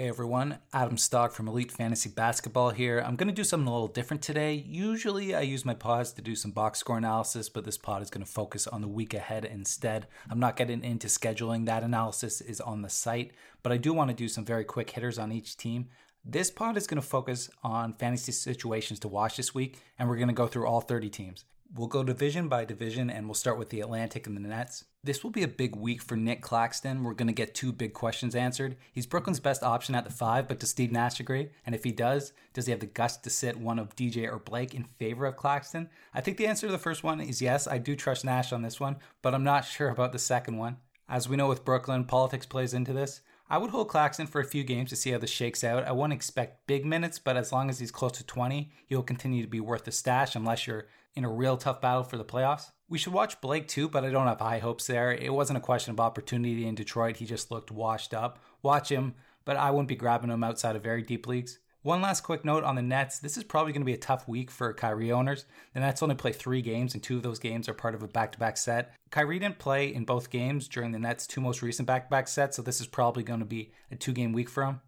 Hey everyone, Adam Stock from Elite Fantasy Basketball here. I'm going to do something a little different today. Usually I use my pods to do some box score analysis, but this pod is going to focus on the week ahead instead. I'm not getting into scheduling, that analysis is on the site, but I do want to do some very quick hitters on each team. This pod is going to focus on fantasy situations to watch this week, and we're going to go through all 30 teams. We'll go division by division and we'll start with the Atlantic and the Nets. This will be a big week for Nick Claxton. We're going to get two big questions answered. He's Brooklyn's best option at the five, but does Steve Nash agree? And if he does, does he have the guts to sit one of DJ or Blake in favor of Claxton? I think the answer to the first one is yes. I do trust Nash on this one, but I'm not sure about the second one. As we know with Brooklyn, politics plays into this. I would hold Claxton for a few games to see how this shakes out. I wouldn't expect big minutes, but as long as he's close to 20, he'll continue to be worth the stash unless you're in a real tough battle for the playoffs. We should watch Blake too, but I don't have high hopes there. It wasn't a question of opportunity in Detroit. He just looked washed up. Watch him, but I wouldn't be grabbing him outside of very deep leagues. One last quick note on the Nets. This is probably going to be a tough week for Kyrie owners. The Nets only play three games, and two of those games are part of a back to back set. Kyrie didn't play in both games during the Nets' two most recent back to back sets, so this is probably going to be a two game week for him.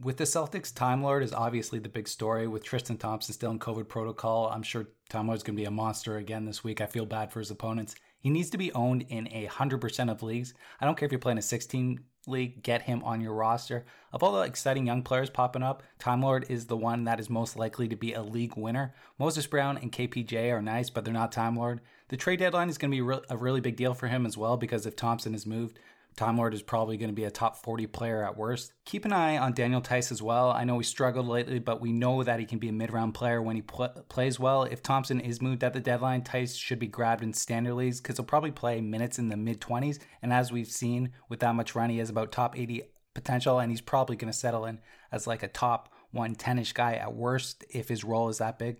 With the Celtics, Time Lord is obviously the big story. With Tristan Thompson still in COVID protocol, I'm sure Time Lord's going to be a monster again this week. I feel bad for his opponents. He needs to be owned in a 100% of leagues. I don't care if you're playing a 16 league, get him on your roster. Of all the exciting young players popping up, Time Lord is the one that is most likely to be a league winner. Moses Brown and KPJ are nice, but they're not Time Lord. The trade deadline is going to be a really big deal for him as well because if Thompson is moved, Time Lord is probably going to be a top 40 player at worst. Keep an eye on Daniel Theis as well. I know he struggled lately, but we know that he can be a mid round player when he pl- plays well. If Thompson is moved at the deadline, Theis should be grabbed in standard leagues because he'll probably play minutes in the mid 20s. And as we've seen with that much run, he has about top 80 potential, and he's probably going to settle in as like a top 110 ish guy at worst if his role is that big.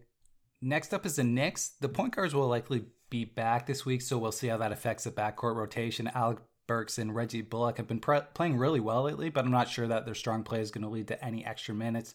Next up is the Knicks. The point guards will likely be back this week, so we'll see how that affects the backcourt rotation. Alec Burks and Reggie Bullock have been pre- playing really well lately, but I'm not sure that their strong play is going to lead to any extra minutes.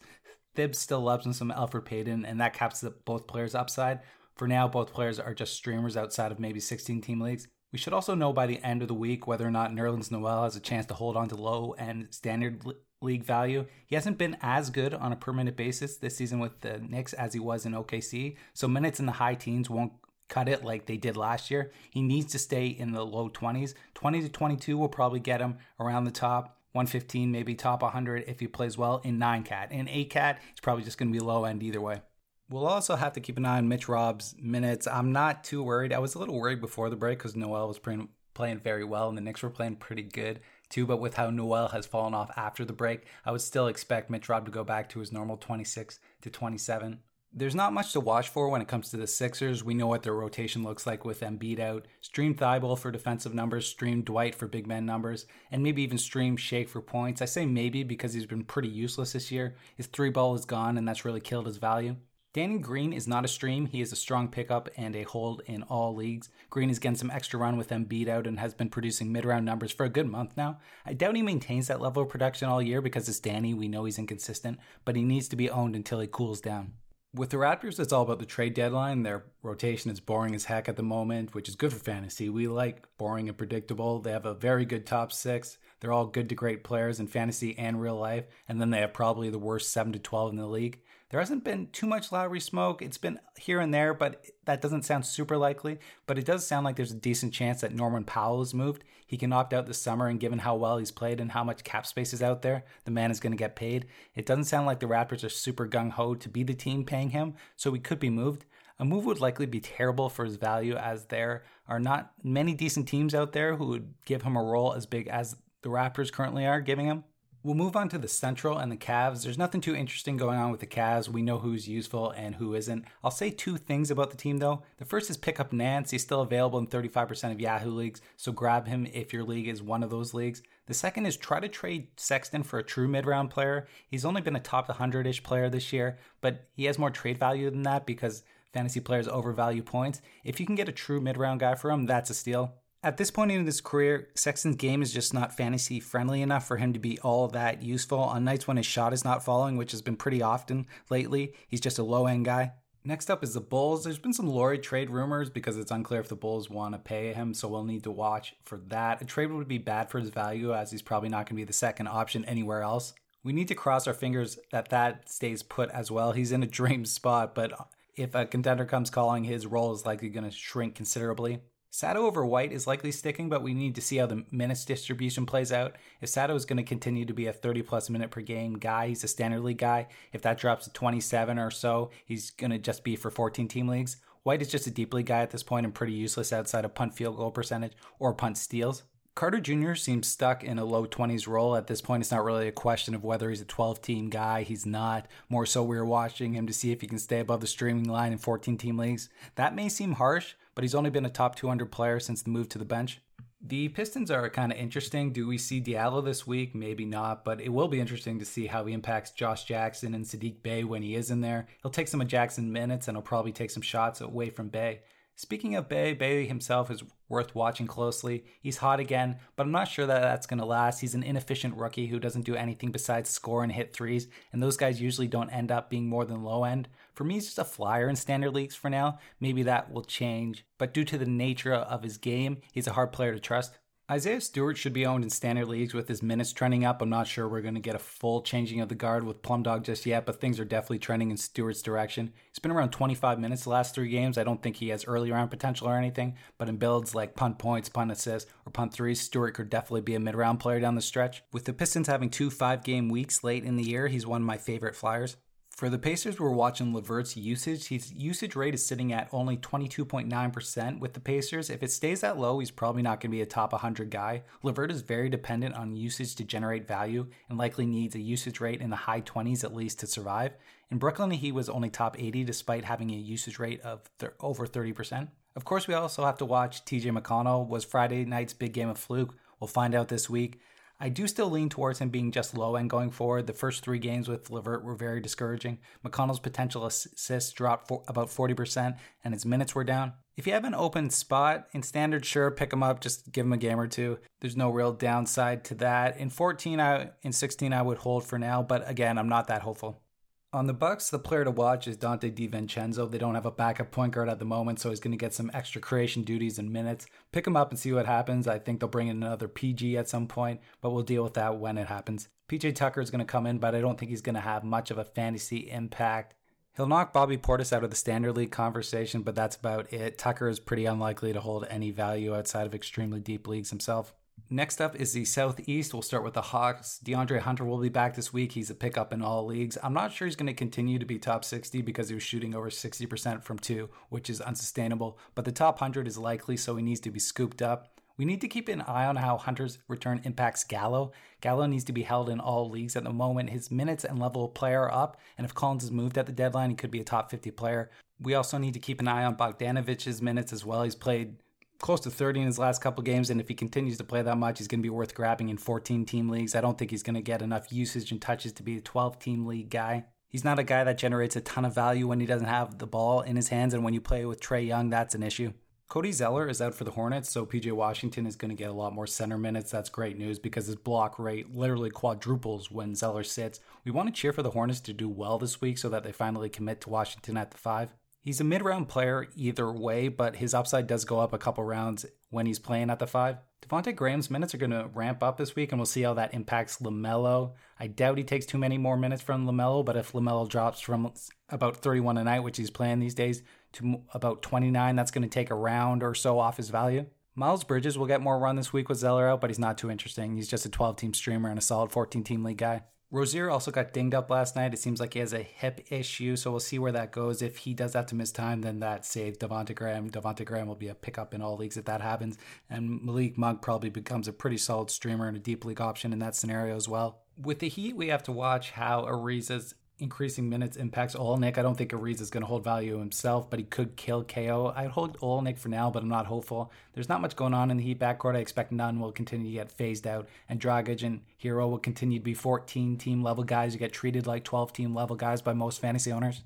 Thibs still loves him some Elfrid Payton, and that caps the, both players' upside. For now, both players are just streamers outside of maybe 16 team leagues. We should also know by the end of the week whether or not Nerlens Noel has a chance to hold on to low and standard league value. He hasn't been as good on a per minute basis this season with the Knicks as he was in OKC, so minutes in the high teens won't cut it like they did last year. He needs to stay in the low 20s. 20 to 22 will probably get him around the top. 115, maybe top 100 if he plays well in 9 cat. In 8 cat, it's probably just going to be low end either way. We'll also have to keep an eye on Mitch Rob's minutes. I'm not too worried. I was a little worried before the break because Noel was playing, playing very well and the Knicks were playing pretty good too. But with how Noel has fallen off after the break, I would still expect Mitch Rob to go back to his normal 26 to 27 there's not much to watch for when it comes to the Sixers. We know what their rotation looks like with Embiid out. Stream Thybulle for defensive numbers, stream Dwight for big man numbers, and maybe even stream Shake for points. I say maybe because he's been pretty useless this year. His three ball is gone, and that's really killed his value. Danny Green is not a stream. He is a strong pickup and a hold in all leagues. Green is getting some extra run with Embiid out and has been producing mid round numbers for a good month now. I doubt he maintains that level of production all year because it's Danny. We know he's inconsistent, but he needs to be owned until he cools down. With the Raptors, it's all about the trade deadline. Their rotation is boring as heck at the moment, which is good for fantasy. We like boring and predictable. They have a very good top six. They're all good to great players in fantasy and real life. And then they have probably the worst 7 to 12 in the league. There hasn't been too much Lowry smoke. It's been here and there, but that doesn't sound super likely. But it does sound like there's a decent chance that Norman Powell is moved. He can opt out this summer, and given how well he's played and how much cap space is out there, the man is going to get paid. It doesn't sound like the Raptors are super gung ho to be the team paying him, so he could be moved. A move would likely be terrible for his value, as there are not many decent teams out there who would give him a role as big as the Raptors currently are giving him. We'll move on to the Central and the Cavs. There's nothing too interesting going on with the Cavs. We know who's useful and who isn't. I'll say two things about the team though. The first is pick up Nance. He's still available in 35% of Yahoo leagues, so grab him if your league is one of those leagues. The second is try to trade Sexton for a true mid round player. He's only been a top 100 ish player this year, but he has more trade value than that because fantasy players overvalue points. If you can get a true mid round guy for him, that's a steal. At this point in his career, Sexton's game is just not fantasy friendly enough for him to be all that useful. On nights when his shot is not falling, which has been pretty often lately, he's just a low end guy. Next up is the Bulls. There's been some Lauri trade rumors because it's unclear if the Bulls want to pay him, so we'll need to watch for that. A trade would be bad for his value as he's probably not going to be the second option anywhere else. We need to cross our fingers that that stays put as well. He's in a dream spot, but if a contender comes calling, his role is likely going to shrink considerably. Sato over White is likely sticking, but we need to see how the minutes distribution plays out. If Sato is going to continue to be a 30 plus minute per game guy, he's a standard league guy. If that drops to 27 or so, he's going to just be for 14 team leagues. White is just a deep league guy at this point and pretty useless outside of punt field goal percentage or punt steals. Carter Jr. seems stuck in a low 20s role at this point. It's not really a question of whether he's a 12 team guy. He's not. More so, we are watching him to see if he can stay above the streaming line in 14 team leagues. That may seem harsh, but he's only been a top 200 player since the move to the bench. The Pistons are kind of interesting. Do we see Diallo this week? Maybe not, but it will be interesting to see how he impacts Josh Jackson and Saddiq Bey when he is in there. He'll take some of Jackson minutes and he'll probably take some shots away from Bey. Speaking of Bey, Bey himself is worth watching closely. He's hot again, but I'm not sure that that's going to last. He's an inefficient rookie who doesn't do anything besides score and hit threes, and those guys usually don't end up being more than low end. For me, he's just a flyer in standard leagues for now. Maybe that will change, but due to the nature of his game, he's a hard player to trust. Isaiah Stewart should be owned in standard leagues with his minutes trending up. I'm not sure we're going to get a full changing of the guard with Plum Dog just yet, but things are definitely trending in Stewart's direction. He's been around 25 minutes the last three games. I don't think he has early round potential or anything, but in builds like punt points, punt assists, or punt threes, Stewart could definitely be a mid round player down the stretch. With the Pistons having two five game weeks late in the year, he's one of my favorite flyers. For the Pacers, we're watching LeVert's usage. His usage rate is sitting at only 22.9% with the Pacers. If it stays that low, he's probably not going to be a top 100 guy. LeVert is very dependent on usage to generate value and likely needs a usage rate in the high 20s at least to survive. In Brooklyn, he was only top 80 despite having a usage rate of th- over 30%. Of course, we also have to watch TJ McConnell. Was Friday night's big game of fluke? We'll find out this week. I do still lean towards him being just low end going forward. The first three games with LeVert were very discouraging. McConnell's potential assists dropped for about 40%, and his minutes were down. If you have an open spot in standard, sure, pick him up. Just give him a game or two. There's no real downside to that. In 14, I in 16, I would hold for now, but again, I'm not that hopeful. On the Bucks, the player to watch is Donte DiVincenzo. They don't have a backup point guard at the moment, so he's going to get some extra creation duties and minutes. Pick him up and see what happens. I think they'll bring in another PG at some point, but we'll deal with that when it happens. PJ Tucker is going to come in, but I don't think he's going to have much of a fantasy impact. He'll knock Bobby Portis out of the standard league conversation, but that's about it. Tucker is pretty unlikely to hold any value outside of extremely deep leagues himself. Next up is the Southeast. We'll start with the Hawks. DeAndre Hunter will be back this week. He's a pickup in all leagues. I'm not sure he's going to continue to be top 60 because he was shooting over 60% from two, which is unsustainable. But the top 100 is likely, so he needs to be scooped up. We need to keep an eye on how Hunter's return impacts Gallo. Gallo needs to be held in all leagues at the moment. His minutes and level of play are up, and if Collins is moved at the deadline, he could be a top 50 player. We also need to keep an eye on Bogdanovich's minutes as well. He's played close to 30 in his last couple games, and if he continues to play that much, he's going to be worth grabbing in 14 team leagues. I don't think he's going to get enough usage and touches to be a 12 team league guy. He's not a guy that generates a ton of value when he doesn't have the ball in his hands, and when you play with Trae Young, that's an issue. Cody Zeller is out for the Hornets, so PJ Washington is going to get a lot more center minutes. That's great news because his block rate literally quadruples when Zeller sits. We want to cheer for the Hornets to do well this week so that they finally commit to Washington at the five. He's a mid round player either way, but his upside does go up a couple rounds when he's playing at the five. Devonte Graham's minutes are going to ramp up this week, and we'll see how that impacts LaMelo. I doubt he takes too many more minutes from LaMelo, but if LaMelo drops from about 31 a night, which he's playing these days, to about 29, that's going to take a round or so off his value. Miles Bridges will get more run this week with Zeller out, but he's not too interesting. He's just a 12 team streamer and a solid 14 team league guy. Rozier also got dinged up last night. It seems like he has a hip issue, so we'll see where that goes. If he does have to miss time, then that saves Devonte Graham. Devonte Graham will be a pickup in all leagues if that happens, and Malik Monk probably becomes a pretty solid streamer and a deep league option in that scenario as well. With the Heat, we have to watch how Ariza's increasing minutes impacts Olynyk. I don't think Ariza is going to hold value himself, but he could kill KO. I'd hold Olynyk for now, but I'm not hopeful. There's not much going on in the Heat backcourt. I expect Nunn will continue to get phased out, and Dragic and Herro will continue to be 14 team level guys who get treated like 12 team level guys by most fantasy owners.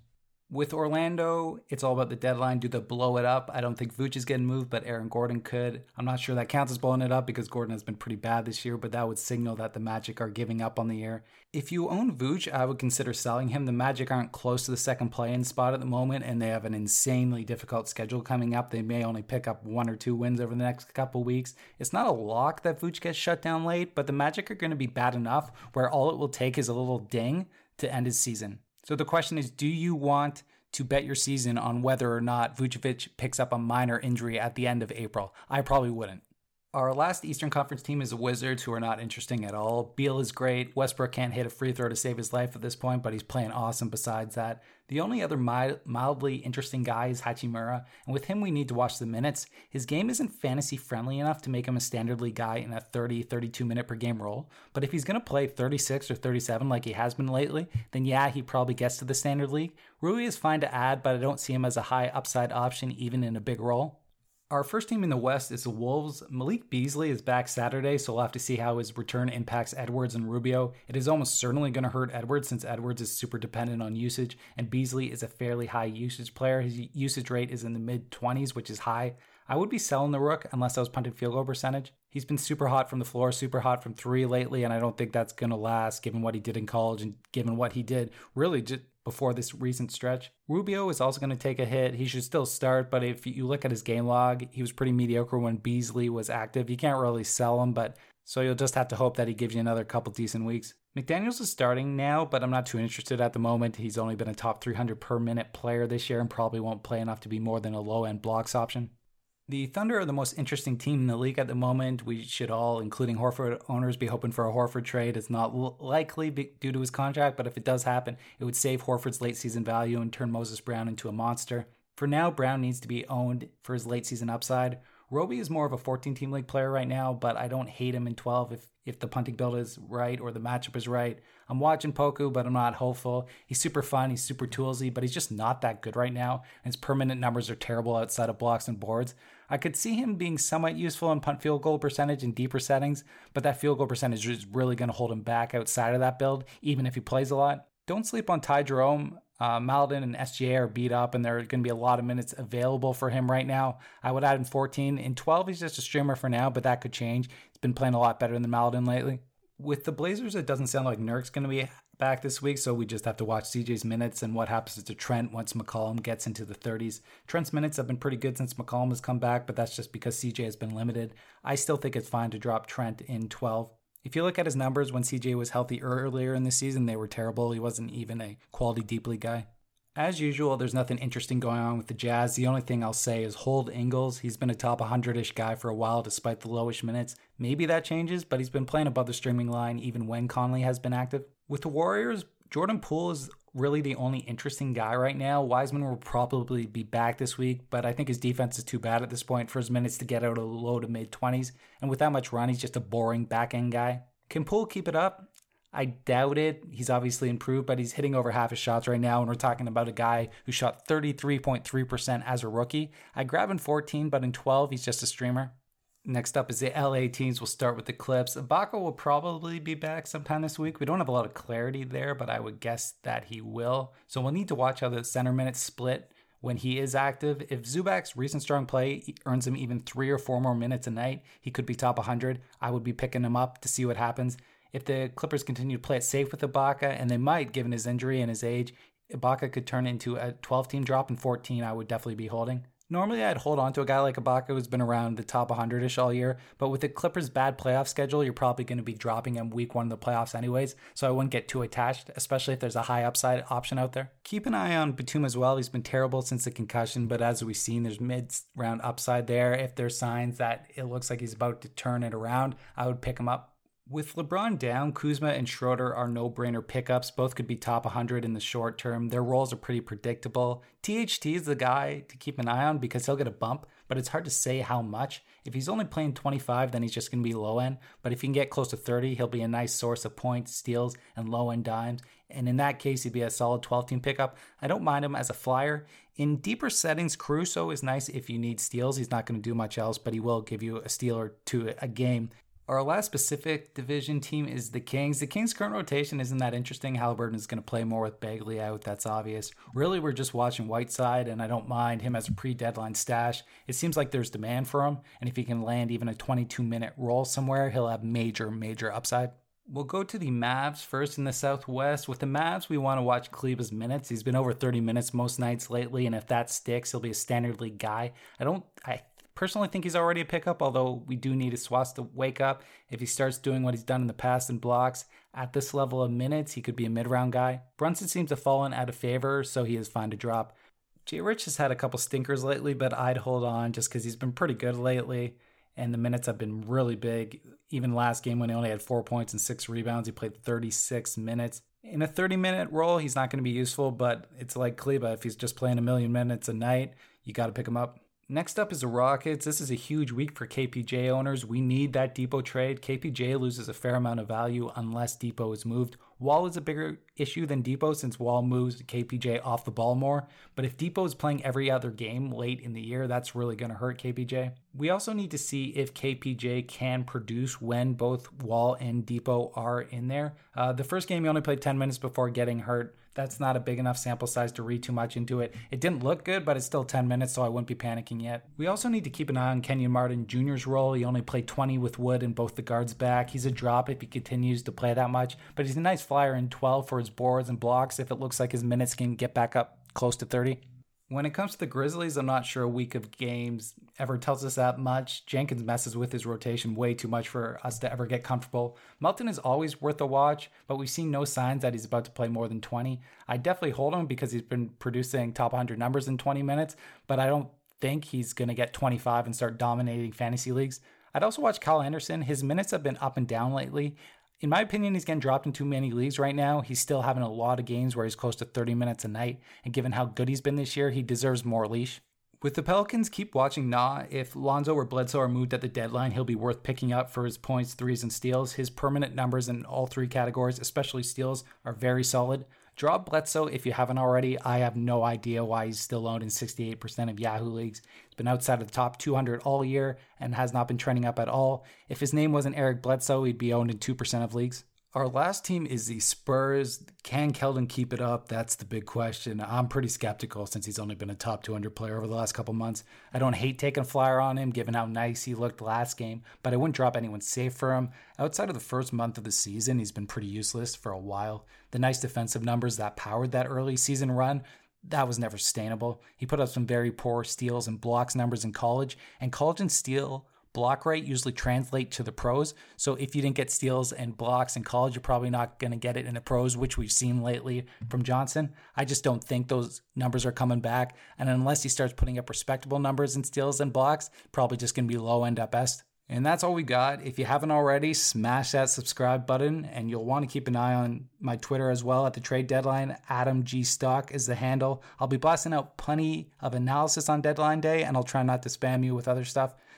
With Orlando, it's all about the deadline. Do they blow it up? I don't think Vooch is getting moved, but Aaron Gordon could. I'm not sure that counts as blowing it up because Gordon has been pretty bad this year, but that would signal that the Magic are giving up on the year. If you own Vooch, I would consider selling him. The Magic aren't close to the second play-in spot at the moment, and they have an insanely difficult schedule coming up. They may only pick up one or two wins over the next couple weeks. It's not a lock that Vooch gets shut down late, but the Magic are going to be bad enough where all it will take is a little ding to end his season. So the question is do you want to bet your season on whether or not Vucevic picks up a minor injury at the end of April? I probably wouldn't. Our last Eastern Conference team is the Wizards, who are not interesting at all. Beal is great. Westbrook can't hit a free throw to save his life at this point, but he's playing awesome besides that. The only other mildly interesting guy is Hachimura, and with him, we need to watch the minutes. His game isn't fantasy friendly enough to make him a standard league guy in a 30, 32 minute per game role, but if he's going to play 36 or 37 like he has been lately, then yeah, he probably gets to the standard league. Rui is fine to add, but I don't see him as a high upside option even in a big role. Our first team in the West is the Wolves. Malik Beasley is back Saturday, so we'll have to see how his return impacts Edwards and Rubio. It is almost certainly going to hurt Edwards since Edwards is super dependent on usage, and Beasley is a fairly high usage player. His usage rate is in the mid 20s, which is high. I would be selling the Rook unless I was punting field goal percentage. He's been super hot from the floor, super hot from three lately, and I don't think that's going to last given what he did in college and given what he did really just before this recent stretch. Rubio is also going to take a hit. He should still start, but if you look at his game log, he was pretty mediocre when Beasley was active. You can't really sell him, but so you'll just have to hope that he gives you another couple decent weeks. McDaniels is starting now, but I'm not too interested at the moment. He's only been a top 300 per minute player this year and probably won't play enough to be more than a low end blocks option. The Thunder are the most interesting team in the league at the moment. We should all, including Horford owners, be hoping for a Horford trade. It's not likely due to his contract, but if it does happen, it would save Horford's late season value and turn Moses Brown into a monster. For now, Brown needs to be owned for his late season upside. Roby is more of a 14 team league player right now, but I don't hate him in 12 if, if the punting build is right or the matchup is right. I'm watching Poku, but I'm not hopeful. He's super fun, he's super toolsy, but he's just not that good right now. His permanent numbers are terrible outside of blocks and boards. I could see him being somewhat useful in punt field goal percentage in deeper settings, but that field goal percentage is really going to hold him back outside of that build, even if he plays a lot. Don't sleep on Ty Jerome. Uh, Maledon and SGA are beat up, and there are going to be a lot of minutes available for him right now. I would add in 14. In 12, he's just a streamer for now, but that could change. He's been playing a lot better than Maledon lately. With the Blazers, it doesn't sound like Nurk's going to be back this week, so we just have to watch CJ's minutes and what happens to Trent once McCollum gets into the 30s. Trent's minutes have been pretty good since McCollum has come back, but that's just because CJ has been limited. I still think it's fine to drop Trent in 12. If you look at his numbers when CJ was healthy earlier in the season, they were terrible. He wasn't even a quality deep league guy. As usual, there's nothing interesting going on with the Jazz. The only thing I'll say is hold Ingles. He's been a top 100 ish guy for a while despite the lowish minutes. Maybe that changes, but he's been playing above the streaming line even when Conley has been active. With the Warriors, Jordan Poole is really the only interesting guy right now. Wiseman will probably be back this week, but I think his defense is too bad at this point for his minutes to get out of the low to mid 20s. And with that much run, he's just a boring back end guy. Can Poole keep it up? I doubt it. He's obviously improved, but he's hitting over half his shots right now. And we're talking about a guy who shot 33.3% as a rookie. I grab in 14, but in 12, he's just a streamer. Next up is the LA teams. We'll start with the Clips. Ibaka will probably be back sometime this week. We don't have a lot of clarity there, but I would guess that he will. So we'll need to watch how the center minutes split when he is active. If Zubac's recent strong play earns him even three or four more minutes a night, he could be top 100. I would be picking him up to see what happens if the Clippers continue to play it safe with Ibaka, and they might, given his injury and his age, Ibaka could turn into a 12 team drop in 14, I would definitely be holding. Normally, I'd hold on to a guy like Ibaka who's been around the top 100 ish all year, but with the Clippers' bad playoff schedule, you're probably going to be dropping him week one of the playoffs anyways, so I wouldn't get too attached, especially if there's a high upside option out there. Keep an eye on Batum as well. He's been terrible since the concussion, but as we've seen, there's mid round upside there. If there's signs that it looks like he's about to turn it around, I would pick him up. With LeBron down, Kuzma and Schroeder are no brainer pickups. Both could be top 100 in the short term. Their roles are pretty predictable. THT is the guy to keep an eye on because he'll get a bump, but it's hard to say how much. If he's only playing 25, then he's just going to be low end. But if he can get close to 30, he'll be a nice source of points, steals, and low end dimes. And in that case, he'd be a solid 12 team pickup. I don't mind him as a flyer. In deeper settings, Caruso is nice if you need steals. He's not going to do much else, but he will give you a steal or two a game Our last specific division team is the Kings. The Kings' current rotation isn't that interesting. Halliburton is going to play more with Bagley out. That's obvious. Really, we're just watching Whiteside, and I don't mind him as a pre deadline stash. It seems like there's demand for him, and if he can land even a 22 minute role somewhere, he'll have major, major upside. We'll go to the Mavs first in the Southwest. With the Mavs, we want to watch Kleber's minutes. He's been over 30 minutes most nights lately, and if that sticks, he'll be a standard league guy. I don't. I personally think he's already a pickup, although we do need Swas to wake up. If he starts doing what he's done in the past in blocks at this level of minutes, he could be a mid round guy. Brunson seems to have fallen out of favor, so he is fine to drop. Jay Rich has had a couple stinkers lately, but I'd hold on just because he's been pretty good lately, and the minutes have been really big. Even last game when he only had four points and six rebounds, he played 36 minutes. In a 30 minute role, he's not going to be useful, but it's like Kleber. If he's just playing a million minutes a night, you got to pick him up. Next up is the Rockets. This is a huge week for KPJ owners. We need that Dipo trade. KPJ loses a fair amount of value unless Dipo is moved. Wall is a bigger issue than Dipo since Wall moves KPJ off the ball more. But if Dipo is playing every other game late in the year, that's really going to hurt KPJ. We also need to see if KPJ can produce when both Wall and Dipo are in there. Uh, the first game, he only played 10 minutes before getting hurt that's not a big enough sample size to read too much into it. It didn't look good, but it's still 10 minutes, so I wouldn't be panicking yet. We also need to keep an eye on Kenyon Martin Jr.'s role. He only played 20 with Wood and both the guards back. He's a drop if he continues to play that much, but he's a nice flyer in 12 for his boards and blocks if it looks like his minutes can get back up close to 30. When it comes to the Grizzlies, I'm not sure a week of games ever tells us that much. Jenkins messes with his rotation way too much for us to ever get comfortable. Melton is always worth a watch, but we've seen no signs that he's about to play more than 20. I definitely hold him because he's been producing top 100 numbers in 20 minutes, but I don't think he's going to get 25 and start dominating fantasy leagues. I'd also watch Kyle Anderson. His minutes have been up and down lately in my opinion, he's getting dropped in too many leagues right now. He's still having a lot of games where he's close to 30 minutes a night. And given how good he's been this year, he deserves more leash. With the Pelicans, keep watching Nah. If Lonzo or Bledsoe are moved at the deadline, he'll be worth picking up for his points, threes, and steals. His permanent numbers in all three categories, especially steals, are very solid. Drop Bledsoe if you haven't already. I have no idea why he's still owned in 68% of Yahoo leagues. He's been outside of the top 200 all year and has not been trending up at all. If his name wasn't Eric Bledsoe, he'd be owned in 2% of leagues. Our last team is the Spurs. Can Keldon keep it up? That's the big question. I'm pretty skeptical since he's only been a top 200 player over the last couple months. I don't hate taking a flyer on him given how nice he looked last game, but I wouldn't drop anyone safe for him. Outside of the first month of the season, he's been pretty useless for a while. The nice defensive numbers that powered that early season run that was never sustainable. He put up some very poor steals and blocks numbers in college, and college and steal block rate usually translate to the pros. So if you didn't get steals and blocks in college, you're probably not going to get it in the pros, which we've seen lately from Johnson. I just don't think those numbers are coming back. And unless he starts putting up respectable numbers in steals and blocks, probably just going to be low end at best. And that's all we got. If you haven't already, smash that subscribe button, and you'll want to keep an eye on my Twitter as well at the trade deadline. Adam G Stock is the handle. I'll be blasting out plenty of analysis on deadline day, and I'll try not to spam you with other stuff.